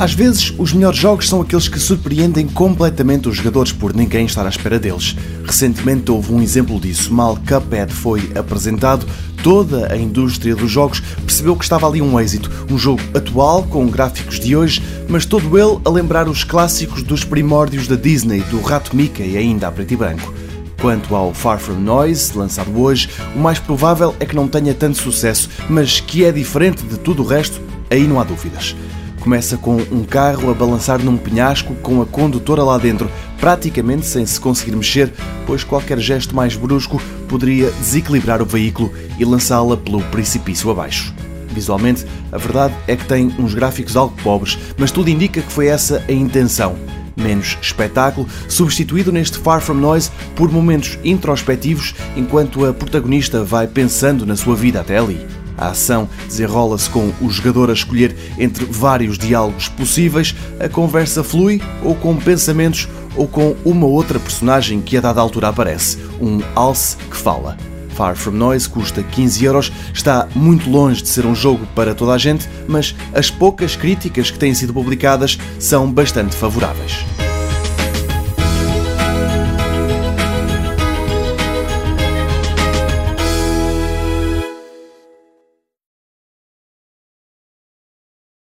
Às vezes, os melhores jogos são aqueles que surpreendem completamente os jogadores por ninguém estar à espera deles. Recentemente houve um exemplo disso. Mal Cuphead foi apresentado, toda a indústria dos jogos percebeu que estava ali um êxito. Um jogo atual, com gráficos de hoje, mas todo ele a lembrar os clássicos dos primórdios da Disney, do Rato Mickey, ainda a preto e branco. Quanto ao Far From Noise, lançado hoje, o mais provável é que não tenha tanto sucesso, mas que é diferente de tudo o resto, aí não há dúvidas. Começa com um carro a balançar num penhasco com a condutora lá dentro, praticamente sem se conseguir mexer, pois qualquer gesto mais brusco poderia desequilibrar o veículo e lançá-la pelo precipício abaixo. Visualmente, a verdade é que tem uns gráficos algo pobres, mas tudo indica que foi essa a intenção. Menos espetáculo, substituído neste Far From Noise por momentos introspectivos enquanto a protagonista vai pensando na sua vida até ali. A ação desenrola-se com o jogador a escolher entre vários diálogos possíveis, a conversa flui ou com pensamentos ou com uma outra personagem que a dada altura aparece, um alce que fala. Far From Noise custa 15 euros, está muito longe de ser um jogo para toda a gente, mas as poucas críticas que têm sido publicadas são bastante favoráveis.